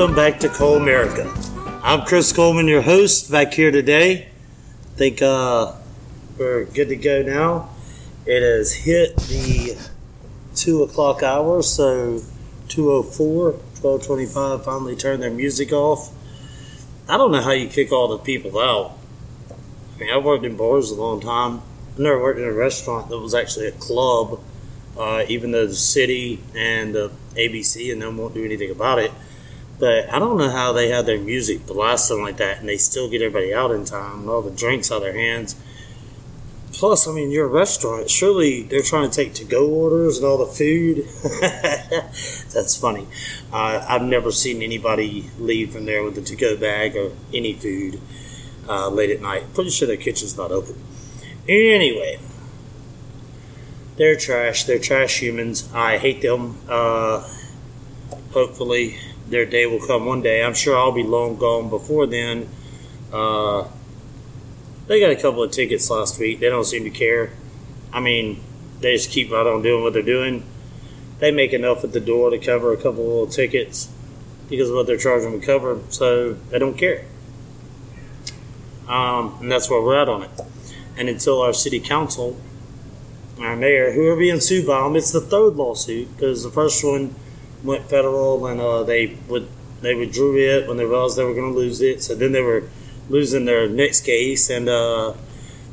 Welcome back to Colemerica. I'm Chris Coleman, your host, back here today. I think uh, we're good to go now. It has hit the two o'clock hour, so 204, 1225 finally turned their music off. I don't know how you kick all the people out. I mean, I've worked in bars a long time. I've never worked in a restaurant that was actually a club, uh, even though the city and the ABC and them won't do anything about it. But I don't know how they have their music blasting like that and they still get everybody out in time and all the drinks out of their hands. Plus, I mean, you're a restaurant. Surely they're trying to take to go orders and all the food. That's funny. Uh, I've never seen anybody leave from there with a to go bag or any food uh, late at night. Pretty sure their kitchen's not open. Anyway, they're trash. They're trash humans. I hate them. Uh, hopefully, their day will come one day. I'm sure I'll be long gone before then. Uh, they got a couple of tickets last week. They don't seem to care. I mean, they just keep right on doing what they're doing. They make enough at the door to cover a couple of little tickets because of what they're charging to cover, so they don't care. Um, and that's where we're at on it. And until our city council, our mayor, who are being sued by them, it's the third lawsuit because the first one went federal and uh, they would they withdrew it when they realized they were going to lose it. So then they were losing their next case and uh,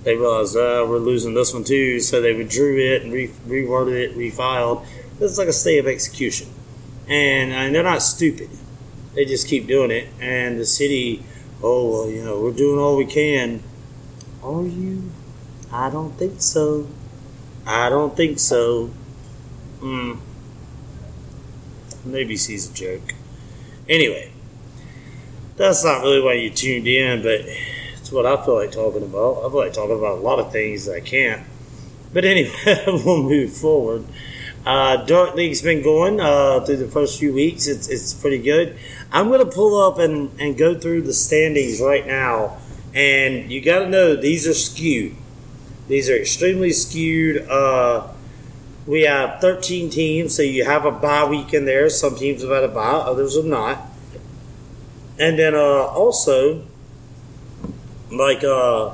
they realized uh, we're losing this one too. So they withdrew it and re- reworded it, refiled. It's like a stay of execution, and, and they're not stupid. They just keep doing it, and the city oh, well, you know, we're doing all we can. Are you? I don't think so. I don't think so. Hmm. Maybe she's a joke. Anyway, that's not really why you tuned in, but it's what I feel like talking about. I feel like talking about a lot of things that I can't. But anyway, we'll move forward. Uh, Dart League's been going uh, through the first few weeks. It's, it's pretty good. I'm going to pull up and, and go through the standings right now. And you got to know these are skewed. These are extremely skewed. Uh, we have 13 teams, so you have a bye week in there. Some teams have had a bye, others have not. And then uh, also, like, uh,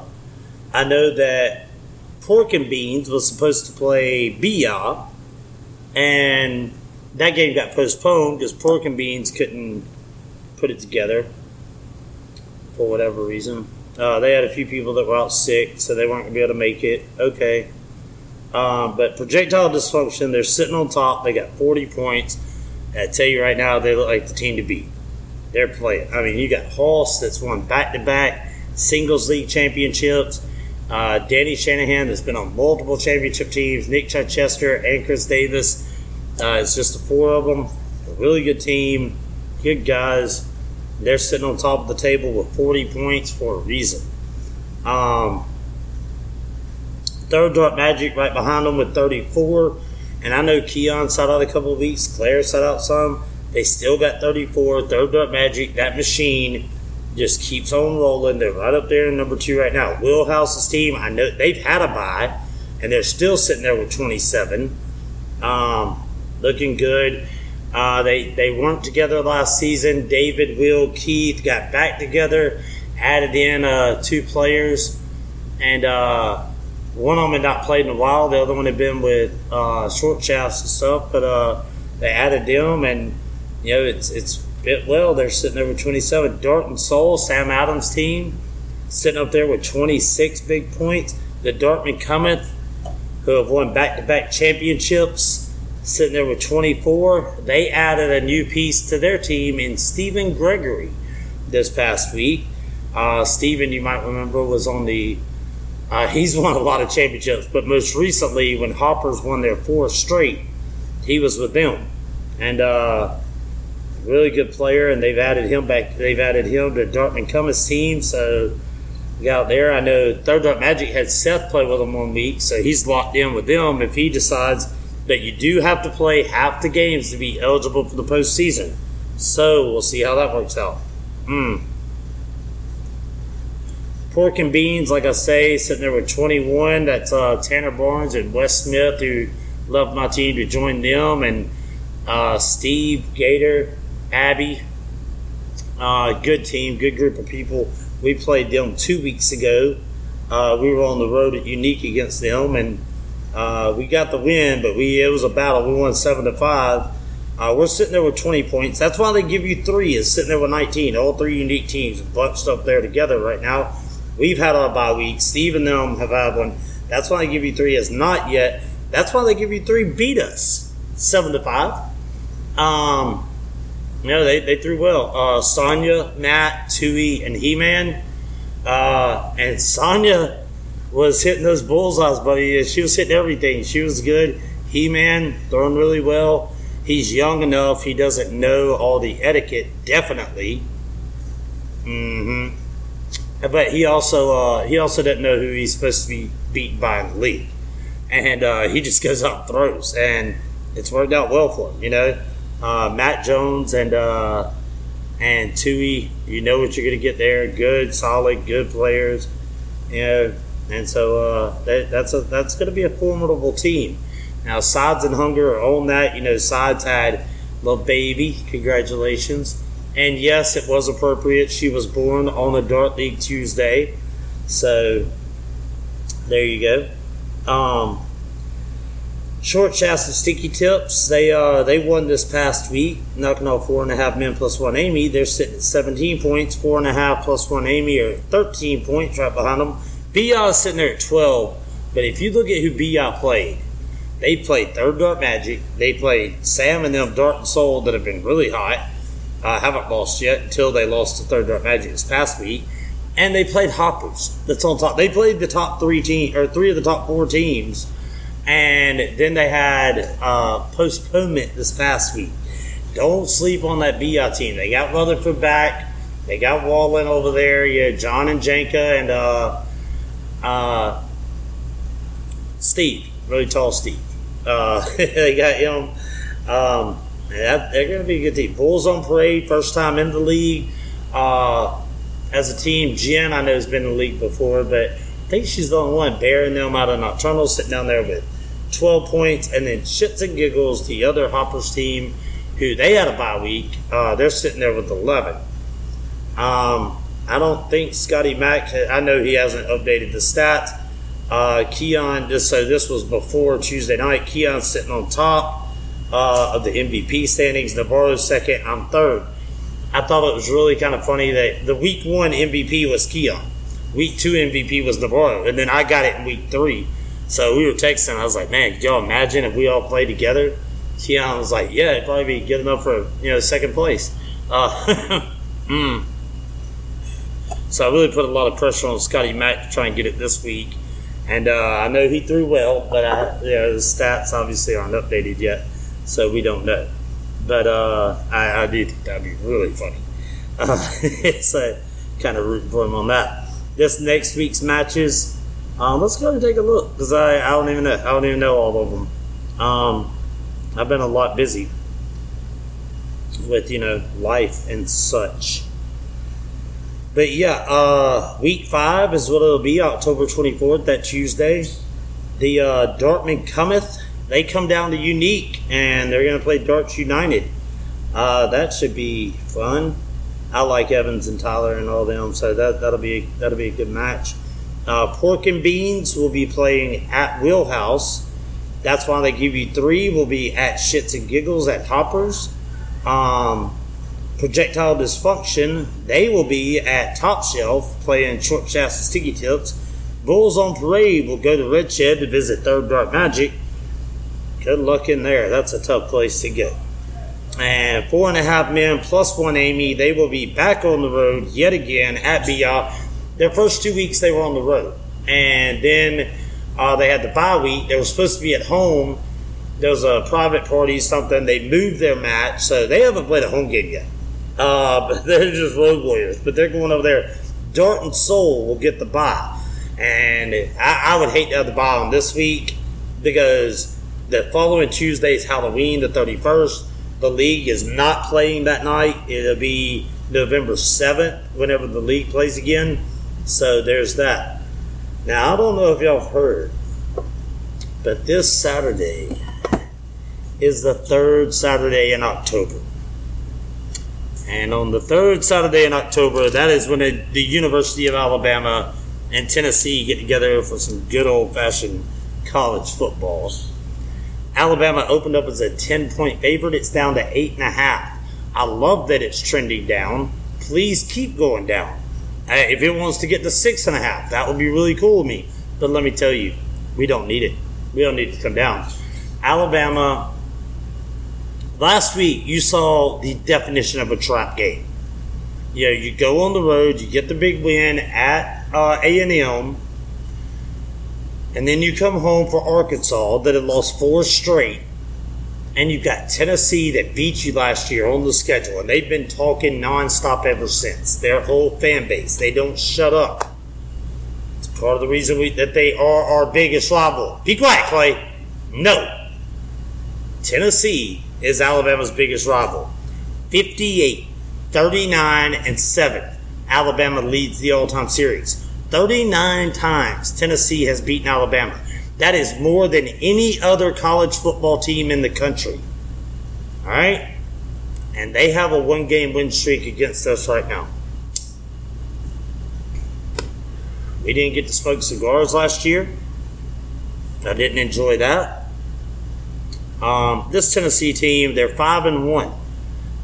I know that Pork and Beans was supposed to play Bia, and that game got postponed because Pork and Beans couldn't put it together for whatever reason. Uh, they had a few people that were out sick, so they weren't going to be able to make it. Okay. Um, but projectile dysfunction, they're sitting on top. They got 40 points. I tell you right now, they look like the team to beat. They're playing. I mean, you got Hoss that's won back to back singles league championships. Uh, Danny Shanahan that's been on multiple championship teams. Nick Chichester and Chris Davis. Uh, it's just the four of them. A really good team. Good guys. They're sitting on top of the table with 40 points for a reason. Um, third Dart Magic right behind them with 34. And I know Keon sat out a couple of weeks. Claire sat out some. They still got 34. Third Dart Magic, that machine just keeps on rolling. They're right up there in number two right now. Wheelhouse's team, I know they've had a bye, and they're still sitting there with 27. Um, looking good. Uh, they they weren't together last season. David, Will, Keith got back together, added in uh, two players, and uh, one of them had not played in a while. The other one had been with uh, short shafts and stuff, but uh, they added them, and you know it's it's fit well. They're sitting over 27. Dart and Soul, Sam Adams' team, sitting up there with 26 big points. The Dartman Cometh, who have won back to back championships sitting there with 24. They added a new piece to their team in Stephen Gregory this past week. Uh, Stephen, you might remember, was on the. Uh, he's won a lot of championships, but most recently, when Hoppers won their fourth straight, he was with them, and uh, really good player. And they've added him back. They've added him to Dartman Cometh's team, so out there. I know Third Dart Magic had Seth play with them one week, so he's locked in with them. If he decides that you do have to play half the games to be eligible for the postseason. So we'll see how that works out. Hmm. Pork and Beans, like I say, sitting there with 21. That's uh, Tanner Barnes and Wes Smith, who love my team to join them, and uh, Steve Gator, Abby, Uh, good team, good group of people. We played them two weeks ago. Uh, we were on the road at Unique against them, and uh, we got the win. But we it was a battle. We won seven to five. Uh, we're sitting there with 20 points. That's why they give you three. Is sitting there with 19. All three unique teams bunched up there together right now. We've had our bye week. Steve and them have had one. That's why they give you three. Is not yet. That's why they give you three. Beat us seven to five. Um, no, they, they threw well. Uh, Sonya, Matt, Tui, and He Man. Uh, and Sonya was hitting those bullseyes, buddy. She was hitting everything. She was good. He Man throwing really well. He's young enough. He doesn't know all the etiquette. Definitely. Mm-hmm. But he also uh, he also doesn't know who he's supposed to be beaten by in the league, and uh, he just goes out and throws, and it's worked out well for him. You know, uh, Matt Jones and uh, and Tui, you know what you're going to get there. Good, solid, good players. You know, and so uh, that, that's a that's going to be a formidable team. Now, Sides and Hunger are on that. You know, Sides had little baby. Congratulations. And yes, it was appropriate. She was born on a Dart League Tuesday. So there you go. Um, Short Shafts of Sticky Tips. They uh they won this past week, knocking off four and a half men plus one Amy. They're sitting at 17 points. Four and a half plus one Amy are 13 points right behind them. BI is sitting there at 12. But if you look at who BI played, they played Third Dart Magic. They played Sam and them Dart and Soul that have been really hot. Uh, haven't lost yet until they lost to Third Dart Magic this past week. And they played Hoppers. That's on top. They played the top three team or three of the top four teams and then they had uh, postponement this past week. Don't sleep on that BI team. They got Rutherford back. They got Wallen over there. Yeah, John and Janka and uh, uh, Steve, really tall Steve. Uh, they got him. Um, they're going to be a good team. Bulls on parade, first time in the league. Uh, as a team, Jen, I know has been in the league before, but I think she's the only one bearing them out of Nocturnal, sitting down there with 12 points, and then shits and giggles, the other Hoppers team, who they had a bye week, uh, they're sitting there with 11. Um, I don't think Scotty Mack, I know he hasn't updated the stats. Uh, Keon, just so this was before Tuesday night, Keon's sitting on top uh, of the MVP standings. Navarro's second, I'm third. I thought it was really kind of funny that the week one MVP was Keon. Week two MVP was Navarro, and then I got it in week three. So we were texting. I was like, man, could y'all imagine if we all played together? Keon was like, yeah, it'd probably be good enough for you know second place. Uh, mm. So I really put a lot of pressure on Scotty Mack to try and get it this week. And uh, I know he threw well, but I, you know, the stats obviously aren't updated yet, so we don't know. But uh, I, I, do think that'd be really funny. Uh, a kind of rooting for him on that. This next week's matches, um, let's go and take a look because I, I don't even know I don't even know all of them. Um, I've been a lot busy with you know life and such. But yeah, uh, week five is what it'll be, October twenty fourth, that Tuesday. The uh, Dartman cometh. They come down to Unique and they're going to play Darts United. Uh, that should be fun. I like Evans and Tyler and all them, so that that'll be that'll be a good match. Uh, Pork and Beans will be playing at Wheelhouse. That's why they give you three. Will be at Shits and Giggles at Hoppers. Um, Projectile Dysfunction, they will be at Top Shelf playing Short Shafts and Sticky Tips. Bulls on Parade will go to Red Shed to visit Third Dart Magic. Good luck in there. That's a tough place to go. And four and a half men plus one Amy, they will be back on the road yet again at BR their first two weeks they were on the road, and then uh, they had the bye week. They were supposed to be at home. There was a private party, something. They moved their match, so they haven't played a home game yet. Uh, but they're just road warriors. But they're going over there. Dart and Soul will get the bye, and I, I would hate to have the bye on this week because the following Tuesday is Halloween, the thirty first. The league is not playing that night. It'll be November seventh, whenever the league plays again. So there's that. Now, I don't know if y'all heard, but this Saturday is the third Saturday in October. And on the third Saturday in October, that is when the, the University of Alabama and Tennessee get together for some good old fashioned college football. Alabama opened up as a 10 point favorite. It's down to 8.5. I love that it's trending down. Please keep going down. Uh, if it wants to get to 6.5, that would be really cool with me. But let me tell you, we don't need it. We don't need to come down. Alabama, last week you saw the definition of a trap game. You know, you go on the road, you get the big win at uh, A&M, and then you come home for Arkansas that had lost four straight, and you've got Tennessee that beat you last year on the schedule, and they've been talking nonstop ever since. Their whole fan base, they don't shut up. It's part of the reason we, that they are our biggest rival. Be quiet, Clay. No. Tennessee is Alabama's biggest rival. 58, 39, and 7. Alabama leads the all time series. 39 times Tennessee has beaten Alabama. That is more than any other college football team in the country. All right? And they have a one game win streak against us right now. We didn't get to smoke cigars last year. I didn't enjoy that. Um, this Tennessee team, they're 5 and 1,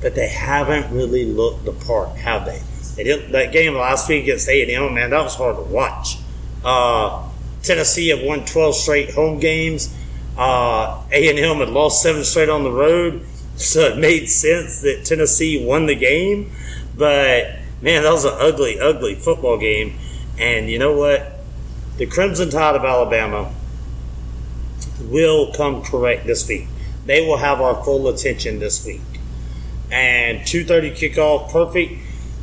but they haven't really looked the part, have they? Didn't, that game last week against A&M, man, that was hard to watch. Uh, Tennessee have won 12 straight home games. Uh, A&M had lost seven straight on the road, so it made sense that Tennessee won the game. But man, that was an ugly, ugly football game. And you know what? The Crimson Tide of Alabama will come correct this week. They will have our full attention this week. And 2:30 kickoff, perfect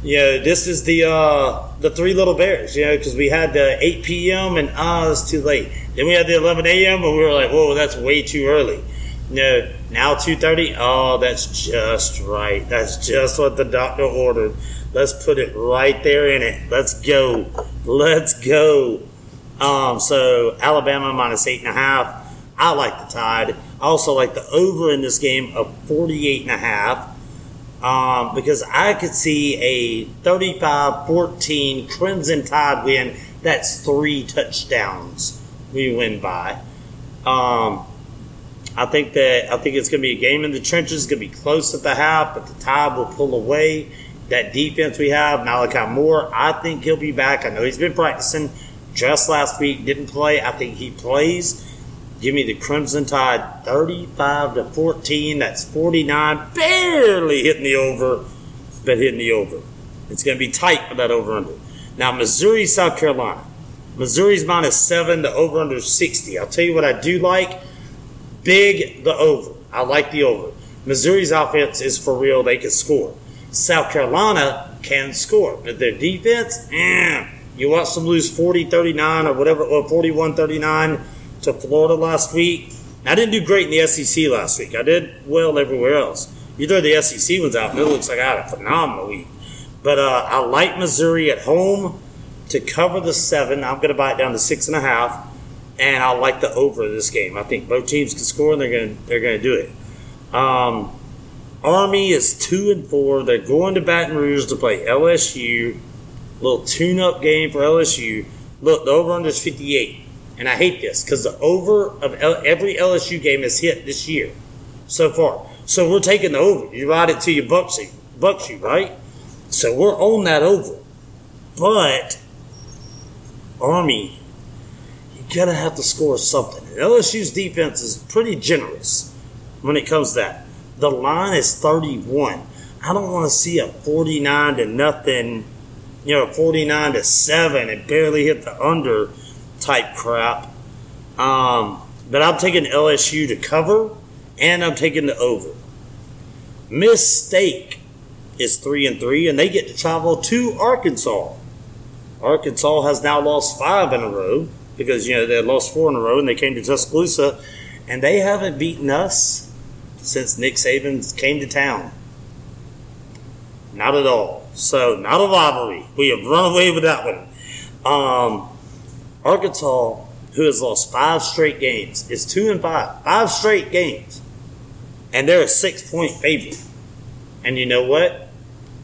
you know, this is the uh, the three little bears, you know, because we had the 8 p.m. and ah, it's too late. Then we had the 11 a.m. and we were like, whoa, that's way too early. You know, now 2:30. Oh, that's just right. That's just what the doctor ordered. Let's put it right there in it. Let's go. Let's go. Um, so Alabama minus eight and a half. I like the Tide. I also like the over in this game of 48 and a half um, because I could see a 35 14 Crimson Tide win. That's three touchdowns we win by. Um, I think that I think it's going to be a game in the trenches. It's going to be close at the half, but the Tide will pull away. That defense we have, Malachi Moore, I think he'll be back. I know he's been practicing just last week, didn't play. I think he plays. Give me the Crimson Tide 35 to 14. That's 49. Barely hitting the over, but hitting the over. It's going to be tight for that over under. Now, Missouri, South Carolina. Missouri's minus seven, the over under 60. I'll tell you what I do like. Big, the over. I like the over. Missouri's offense is for real. They can score. South Carolina can score, but their defense, eh. You watch them lose 40 39 or whatever, or 41 39 to Florida last week. I didn't do great in the SEC last week. I did well everywhere else. You throw the SEC ones out, and it looks like I had a phenomenal week. But uh, I like Missouri at home to cover the seven. I'm going to buy it down to six and a half, and I like the over of this game. I think both teams can score, and they're going to they're going to do it. Um, Army is two and four. They're going to Baton Rouge to play LSU. Little tune-up game for LSU. Look, the over/under is 58 and I hate this because the over of L- every LSU game has hit this year so far. So we're taking the over. You ride it to your bucks you, bucks you, right? So we're on that over. But Army, you gotta have to score something. And LSU's defense is pretty generous when it comes to that. The line is 31. I don't want to see a 49 to nothing, you know, 49 to 7 and barely hit the under type crap. Um, but I'm taking LSU to cover, and I'm taking the over. Miss State is three and three, and they get to travel to Arkansas. Arkansas has now lost five in a row because you know they lost four in a row, and they came to Tuscaloosa, and they haven't beaten us since Nick Saban came to town. Not at all. So not a rivalry. We have run away with that one. Um, Arkansas, who has lost five straight games, is two and five. Five straight games. And they're a six point favorite. And you know what?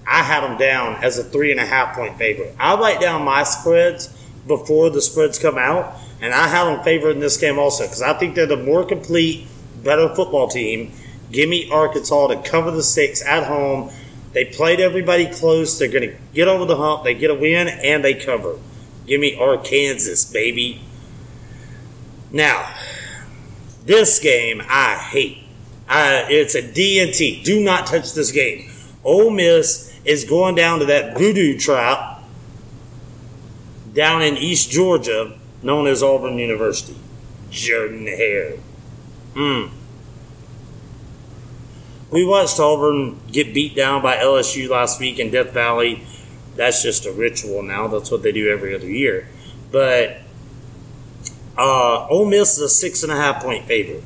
I had them down as a three and a half point favorite. I write down my spreads before the spreads come out, and I have them favored in this game also because I think they're the more complete, better football team. Give me Arkansas to cover the six at home. They played everybody close. They're going to get over the hump. They get a win and they cover. Give me Arkansas, baby. Now, this game I hate. Uh, it's a DNT. Do not touch this game. Ole Miss is going down to that voodoo trap down in East Georgia, known as Auburn University. Jordan Hare. Hmm. We watched Auburn get beat down by LSU last week in Death Valley. That's just a ritual now. That's what they do every other year. But uh, Ole Miss is a six and a half point favorite.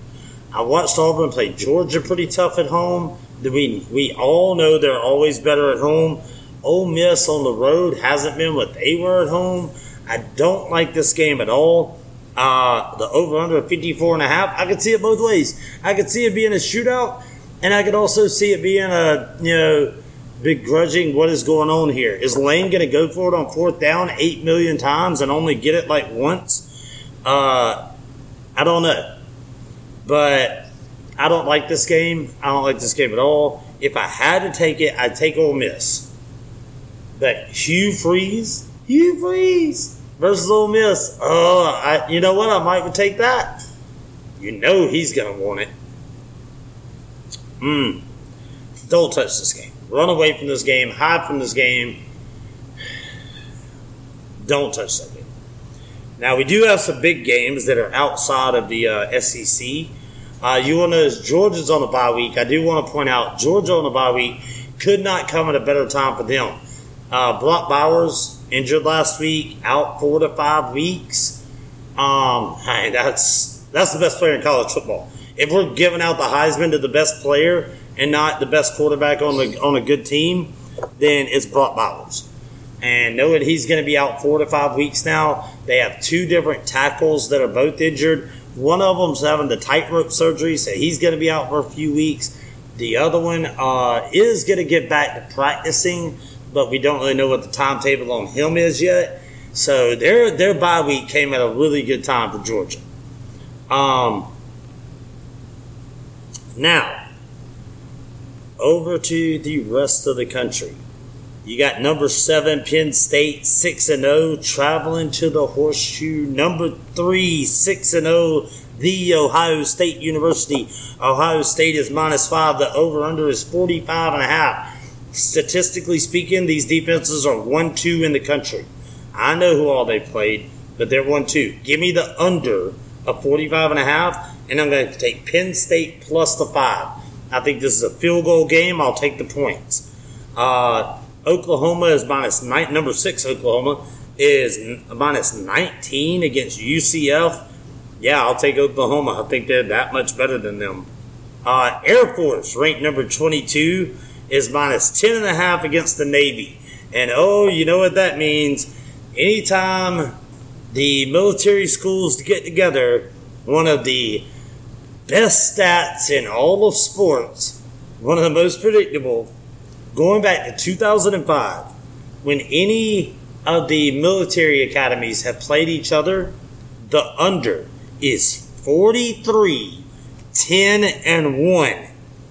I watched Auburn play Georgia pretty tough at home. We we all know they're always better at home. Ole Miss on the road hasn't been what they were at home. I don't like this game at all. Uh, the over under 54 and a half. I could see it both ways. I could see it being a shootout, and I could also see it being a you know begrudging what is going on here. Is Lane going to go for it on fourth down eight million times and only get it like once? Uh, I don't know, but I don't like this game. I don't like this game at all. If I had to take it, I'd take Ole Miss. But Hugh Freeze, Hugh Freeze versus Ole Miss. Oh, I, you know what? I might take that. You know he's gonna want it. Hmm. Don't touch this game. Run away from this game. Hide from this game. Don't touch that game. Now we do have some big games that are outside of the uh, SEC. Uh, you to know Georgia's on a bye week. I do want to point out Georgia on a bye week could not come at a better time for them. Uh, Bowers injured last week, out four to five weeks. Um, hey, that's that's the best player in college football. If we're giving out the Heisman to the best player and not the best quarterback on the on a good team, then it's Brock Bowers. And knowing he's going to be out four to five weeks now, they have two different tackles that are both injured. One of them's having the tightrope surgery, so he's going to be out for a few weeks. The other one uh, is going to get back to practicing, but we don't really know what the timetable on him is yet. So their their bye week came at a really good time for Georgia. Um, now over to the rest of the country. You got number seven Penn State six and zero traveling to the Horseshoe. Number three six and zero the Ohio State University. Ohio State is minus five. The over under is 45 and a half. Statistically speaking, these defenses are one two in the country. I know who all they played, but they're one two. Give me the under of 45 and a half, and I'm going to take Penn State plus the five. I think this is a field goal game. I'll take the points. Uh, Oklahoma is minus nine. Number six, Oklahoma is minus 19 against UCF. Yeah, I'll take Oklahoma. I think they're that much better than them. Uh, Air Force, ranked number 22, is minus 10 and a half against the Navy. And oh, you know what that means? Anytime the military schools get together, one of the best stats in all of sports, one of the most predictable, going back to 2005, when any of the military academies have played each other, the under is 43, 10, and 1.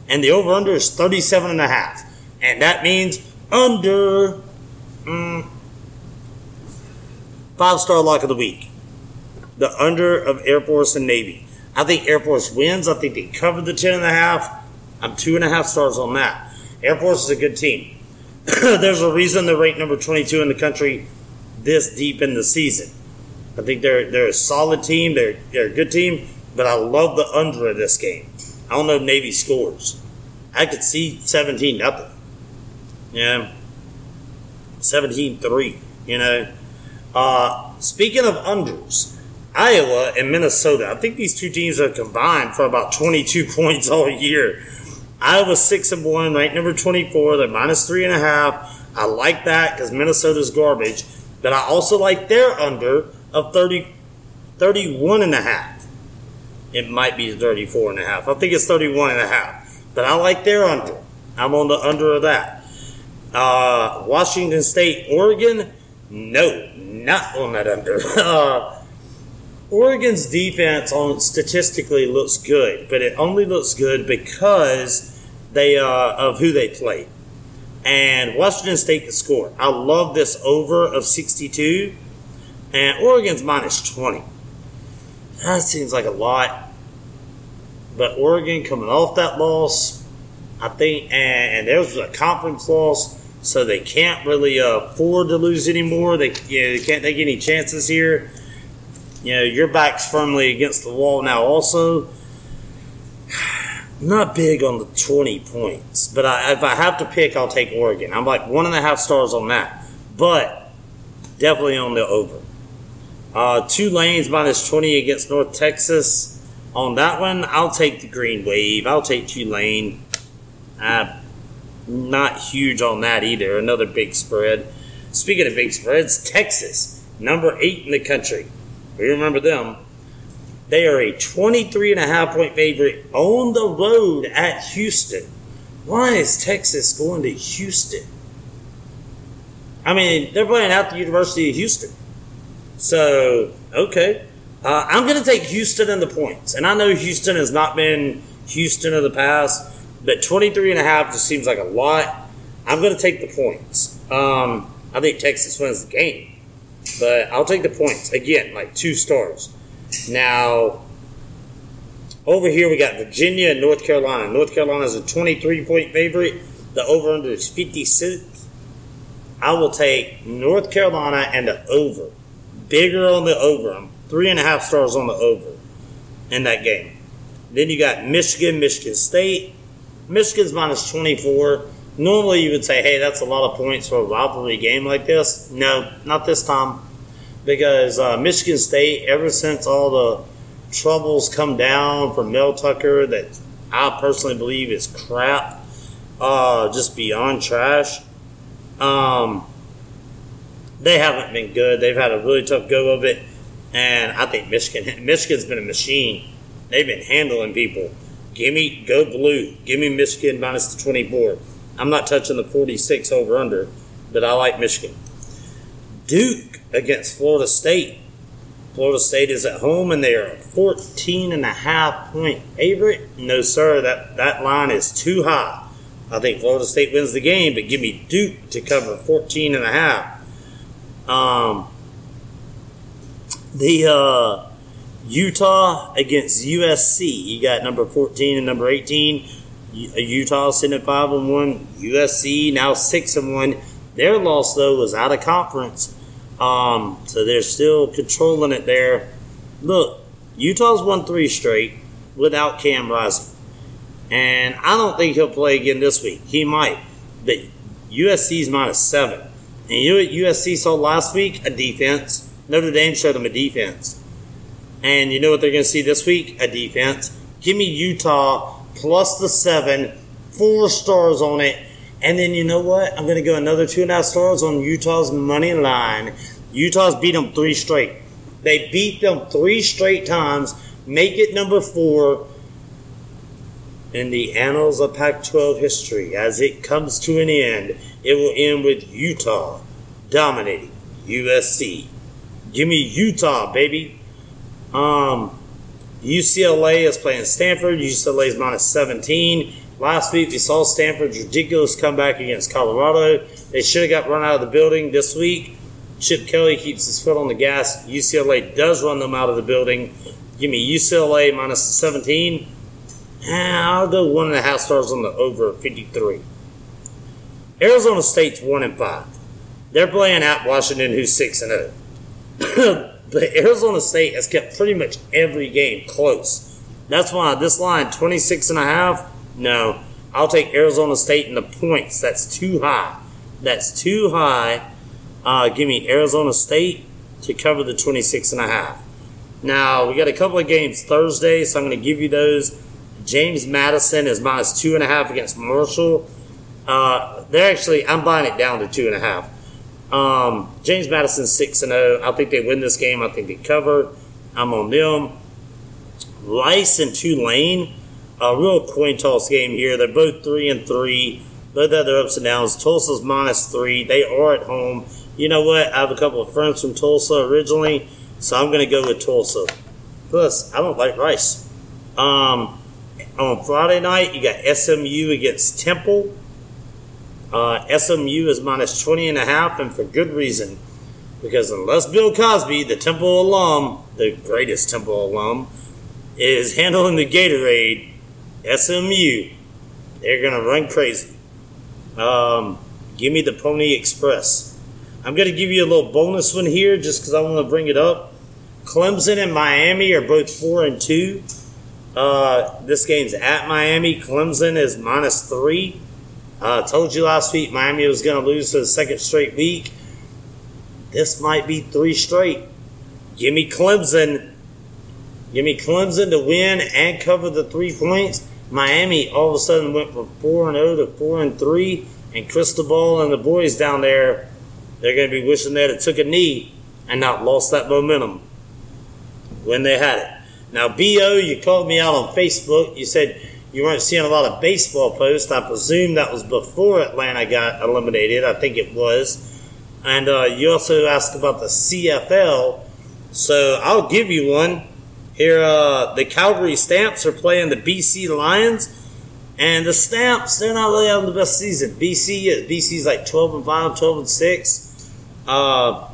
And the over under is 37 and a half. And that means under mm, five star lock of the week. The under of Air Force and Navy. I think Air Force wins. I think they covered the 10 and a half. I'm two and a half stars on that. Air Force is a good team. There's a reason they're ranked number 22 in the country this deep in the season. I think they're they're a solid team. They're they're a good team, but I love the under of this game. I don't know if Navy scores. I could see 17 nothing. Yeah. 17-3, you know. Uh, speaking of unders, Iowa and Minnesota, I think these two teams are combined for about 22 points all year. Iowa six and one, ranked number twenty four. They're minus three and a half. I like that because Minnesota's garbage. But I also like their under of 30, 31 and a half. It might be 34 and a half. I think it's 31 and a half. But I like their under. I'm on the under of that. Uh, Washington State, Oregon. No, not on that under. Uh, Oregon's defense on statistically looks good, but it only looks good because they uh, of who they play. And Washington State can score. I love this over of 62, and Oregon's minus 20. That seems like a lot, but Oregon coming off that loss, I think, and, and there was a conference loss, so they can't really afford to lose anymore. They, you know, they can't take any chances here you know, your back's firmly against the wall now, also. Not big on the 20 points, but I, if I have to pick, I'll take Oregon. I'm like one and a half stars on that, but definitely on the over. Uh, lanes minus 20 against North Texas. On that one, I'll take the green wave. I'll take Tulane. I'm not huge on that either. Another big spread. Speaking of big spreads, Texas, number eight in the country. We remember them. They are a 23 and a half point favorite on the road at Houston. Why is Texas going to Houston? I mean, they're playing at the University of Houston. So, okay. Uh, I'm going to take Houston in the points. And I know Houston has not been Houston of the past, but 23 and a half just seems like a lot. I'm going to take the points. Um, I think Texas wins the game. But I'll take the points. Again, like two stars. Now, over here we got Virginia and North Carolina. North Carolina is a 23 point favorite. The over under is 56. I will take North Carolina and the over. Bigger on the over. I'm three and a half stars on the over in that game. Then you got Michigan, Michigan State. Michigan's minus 24. Normally, you would say, hey, that's a lot of points for a rivalry game like this. No, not this time. Because uh, Michigan State, ever since all the troubles come down from Mel Tucker, that I personally believe is crap, uh, just beyond trash, um, they haven't been good. They've had a really tough go of it. And I think Michigan, Michigan's been a machine. They've been handling people. Give me, go blue. Give me Michigan minus the 24. I'm not touching the 46 over under, but I like Michigan. Duke against Florida State. Florida State is at home and they are a 14 and a half point favorite. No, sir, that, that line is too high. I think Florida State wins the game, but give me Duke to cover 14 and a half. Um, the uh, Utah against USC. You got number 14 and number 18. Utah sitting at five and one. USC now six and one. Their loss though was out of conference, um, so they're still controlling it there. Look, Utah's won three straight without Cam Rising, and I don't think he'll play again this week. He might, but USC's minus seven. And you know what USC saw last week? A defense. Notre Dame showed them a defense. And you know what they're going to see this week? A defense. Give me Utah plus the seven, four stars on it. And then you know what? I'm going to go another two and a half stars on Utah's money line. Utah's beat them three straight. They beat them three straight times, make it number four in the annals of Pac 12 history. As it comes to an end, it will end with Utah dominating USC. Give me Utah, baby. Um, UCLA is playing Stanford. UCLA is minus 17. Last week we saw Stanford's ridiculous comeback against Colorado. They should have got run out of the building this week. Chip Kelly keeps his foot on the gas. UCLA does run them out of the building. Give me UCLA minus 17. And I'll go one and a half stars on the over 53. Arizona State's one and five. They're playing at Washington, who's six and zero. But Arizona State has kept pretty much every game close. That's why this line, 26 and a half, no. I'll take Arizona State in the points. That's too high. That's too high. Uh, give me Arizona State to cover the 26 and a half. Now, we got a couple of games Thursday, so I'm going to give you those. James Madison is minus two and a half against Marshall. Uh, they're actually, I'm buying it down to two and a half. Um, James Madison six and zero. Oh. I think they win this game. I think they cover. I'm on them. Rice and Tulane, a real coin toss game here. They're both three and three. Both have their ups and downs. Tulsa's minus three. They are at home. You know what? I have a couple of friends from Tulsa originally, so I'm going to go with Tulsa. Plus, I don't like Rice. Um, on Friday night, you got SMU against Temple. Uh, SMU is minus 20 and a half, and for good reason. Because unless Bill Cosby, the Temple alum, the greatest Temple alum, is handling the Gatorade, SMU, they're going to run crazy. Um, give me the Pony Express. I'm going to give you a little bonus one here just because I want to bring it up. Clemson and Miami are both 4 and 2. Uh, this game's at Miami. Clemson is minus 3. I uh, told you last week Miami was going to lose for the second straight week. This might be three straight. Give me Clemson. Give me Clemson to win and cover the three points. Miami all of a sudden went from four and zero to four and three, and Cristobal and the boys down there, they're going to be wishing they'd have took a knee and not lost that momentum when they had it. Now, Bo, you called me out on Facebook. You said you weren't seeing a lot of baseball posts. I presume that was before Atlanta got eliminated. I think it was. And uh, you also asked about the CFL. So I'll give you one. Here, uh, the Calgary Stamps are playing the BC Lions. And the Stamps, they're not really having the best season. BC is. BC's like 12 and 5, 12 and 6. Uh,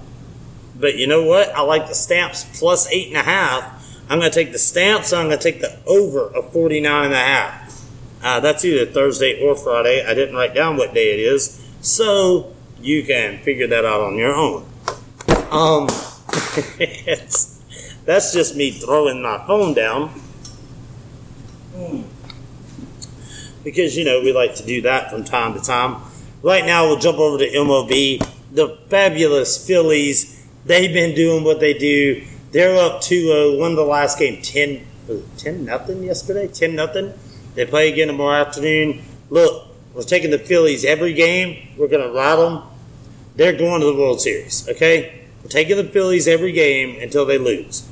but you know what? I like the Stamps plus 8.5. I'm going to take the Stamps. I'm going to take the over of 49 and a half. Uh, that's either Thursday or Friday. I didn't write down what day it is. So you can figure that out on your own. Um, that's just me throwing my phone down. Because, you know, we like to do that from time to time. Right now, we'll jump over to MLB. The fabulous Phillies, they've been doing what they do. They're up 2 0, won the last game 10, 10 nothing yesterday? 10 nothing. They play again tomorrow afternoon. Look, we're taking the Phillies every game. We're going to ride them they're going to the World Series, okay? We're taking the Phillies every game until they lose.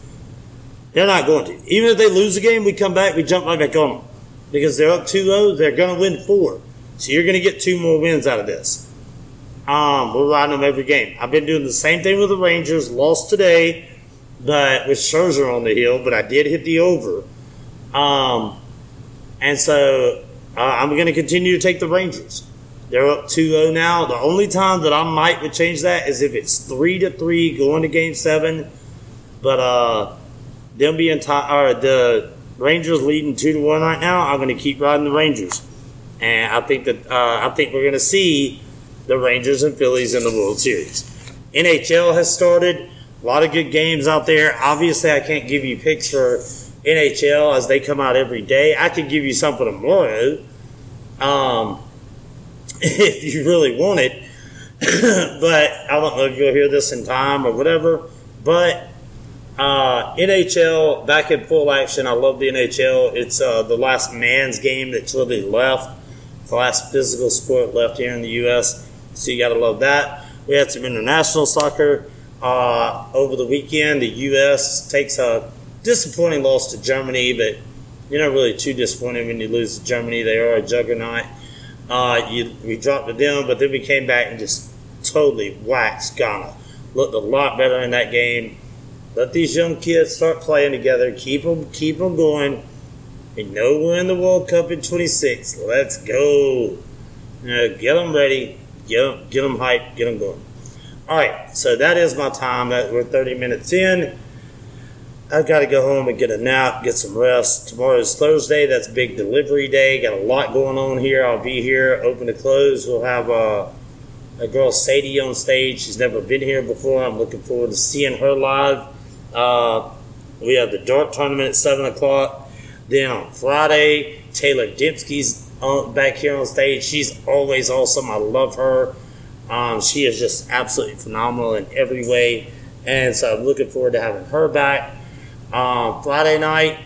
They're not going to. Even if they lose a game, we come back, we jump right back on them. Because they're up 2 0, they're going to win four. So you're going to get two more wins out of this. Um, we're riding them every game. I've been doing the same thing with the Rangers. Lost today, but with Scherzer on the hill, but I did hit the over. Um, and so uh, I'm going to continue to take the Rangers. They're up 2-0 now. The only time that I might would change that is if it's three to three going to game seven. But uh, them being tie, or the Rangers leading two to one right now, I'm going to keep riding the Rangers, and I think that uh, I think we're going to see the Rangers and Phillies in the World Series. NHL has started. A lot of good games out there. Obviously, I can't give you picks for NHL as they come out every day. I could give you some for tomorrow. Um, if you really want it. but I don't know if you'll hear this in time or whatever. But uh, NHL back in full action. I love the NHL. It's uh, the last man's game that's really left, the last physical sport left here in the U.S. So you got to love that. We had some international soccer uh, over the weekend. The U.S. takes a disappointing loss to Germany, but you're not really too disappointed when you lose to Germany. They are a juggernaut. Uh, you, we dropped to them, but then we came back and just totally waxed Ghana. Looked a lot better in that game. Let these young kids start playing together. Keep them, keep them going. We know we're in the World Cup in 26. Let's go. get them ready. Get them, get them hyped. Get them going. All right, so that is my time. That we're 30 minutes in. I've got to go home and get a nap, get some rest. Tomorrow is Thursday. That's big delivery day. Got a lot going on here. I'll be here, open to close. We'll have uh, a girl, Sadie, on stage. She's never been here before. I'm looking forward to seeing her live. Uh, we have the dart tournament at 7 o'clock. Then on Friday, Taylor Dempsey's on, back here on stage. She's always awesome. I love her. Um, she is just absolutely phenomenal in every way. And so I'm looking forward to having her back. Um, Friday night,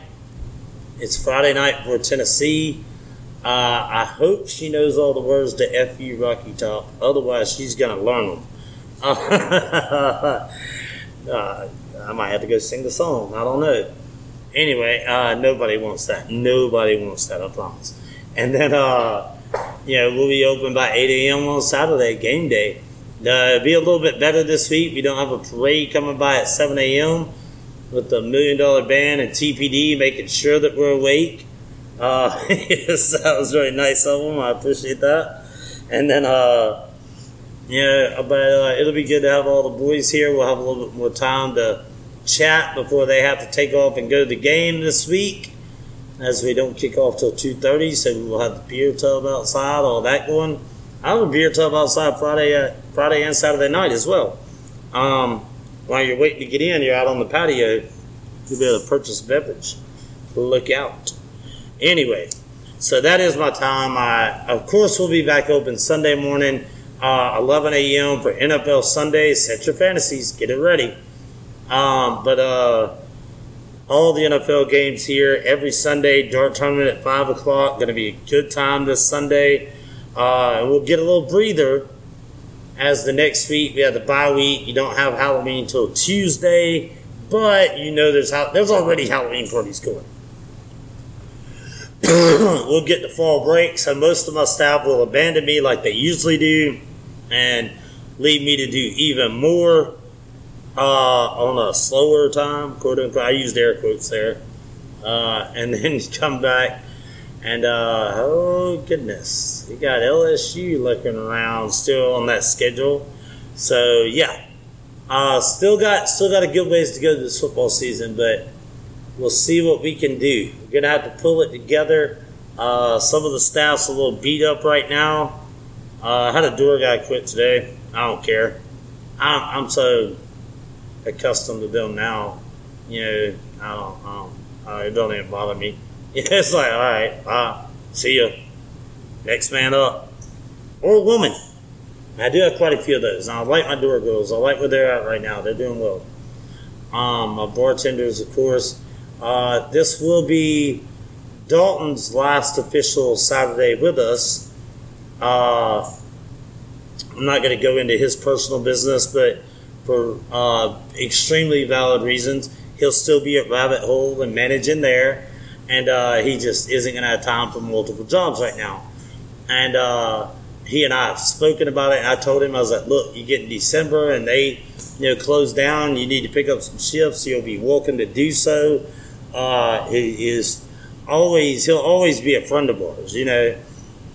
it's Friday night for Tennessee. Uh, I hope she knows all the words to FU Rocky Top." Otherwise, she's gonna learn them. uh, I might have to go sing the song. I don't know. Anyway, uh, nobody wants that. Nobody wants that. I promise. And then uh, you know, we'll be open by 8 a.m. on Saturday, game day. It'll be a little bit better this week. We don't have a parade coming by at 7 a.m. with the Million Dollar Band and TPD making sure that we're awake. Uh, yes, that was really nice of them. I appreciate that. And then, uh, yeah, but uh, it'll be good to have all the boys here. We'll have a little bit more time to chat before they have to take off and go to the game this week, as we don't kick off till two thirty. So we'll have the beer tub outside, all that going. I have a beer tub outside Friday, uh, Friday and Saturday night as well. Um, while you're waiting to get in, you're out on the patio. You'll be able to purchase beverage. Look out. Anyway, so that is my time. I, of course, we'll be back open Sunday morning, uh, 11 a.m. for NFL Sunday. Set your fantasies, get it ready. Um, but uh, all the NFL games here every Sunday. Dart tournament at five o'clock. Going to be a good time this Sunday. Uh, and we'll get a little breather as the next week we have the bye week. You don't have Halloween until Tuesday, but you know there's there's already Halloween parties going. we'll get the fall break, so most of my staff will abandon me like they usually do, and leave me to do even more uh, on a slower time, quote unquote. I used air quotes there, uh, and then come back and uh, oh goodness, we got LSU looking around still on that schedule. So yeah, uh, still got still got a good ways to go this football season, but we'll see what we can do. We're gonna have to pull it together. Uh, some of the staff's a little beat up right now. Uh, I had a door guy quit today. I don't care. I'm, I'm so accustomed to them now. You know, I don't. I don't uh, it don't even bother me. it's like, all right, uh, see ya. Next man up, or woman. I do have quite a few of those. I like my door girls. I like where they're at right now. They're doing well. Um, my bartenders, of course. Uh, this will be Dalton's last official Saturday with us. Uh, I'm not going to go into his personal business, but for uh, extremely valid reasons, he'll still be at Rabbit Hole and managing there. And uh, he just isn't going to have time for multiple jobs right now. And uh, he and I have spoken about it. And I told him, I was like, look, you get in December and they, you know, close down. You need to pick up some shifts. You'll be welcome to do so. Uh, he is always, he'll always be a friend of ours, you know,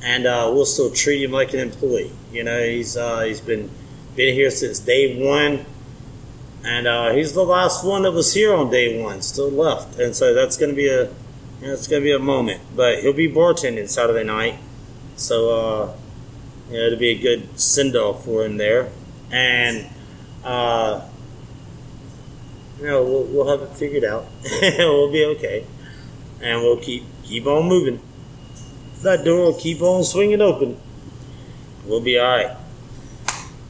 and uh, we'll still treat him like an employee. You know, he's uh, he's been been here since day one, and uh, he's the last one that was here on day one, still left, and so that's going to be a you know, it's going to be a moment. But he'll be bartending Saturday night, so uh, you know, it'll be a good send off for him there, and uh, you know we'll, we'll have it figured out. we'll be okay, and we'll keep keep on moving. That door will keep on swinging open. We'll be all right.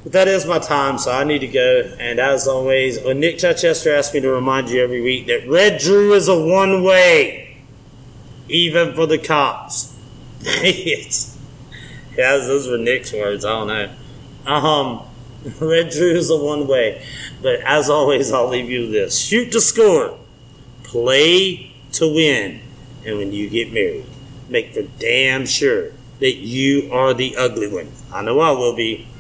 But that is my time, so I need to go. And as always, Nick Chichester asked me to remind you every week that Red Drew is a one way, even for the cops. it's, yeah, those were Nick's words. I don't know. Um, Red Drew is a one way. But as always, I'll leave you with this shoot to score, play to win. And when you get married, make for damn sure that you are the ugly one. I know I will be.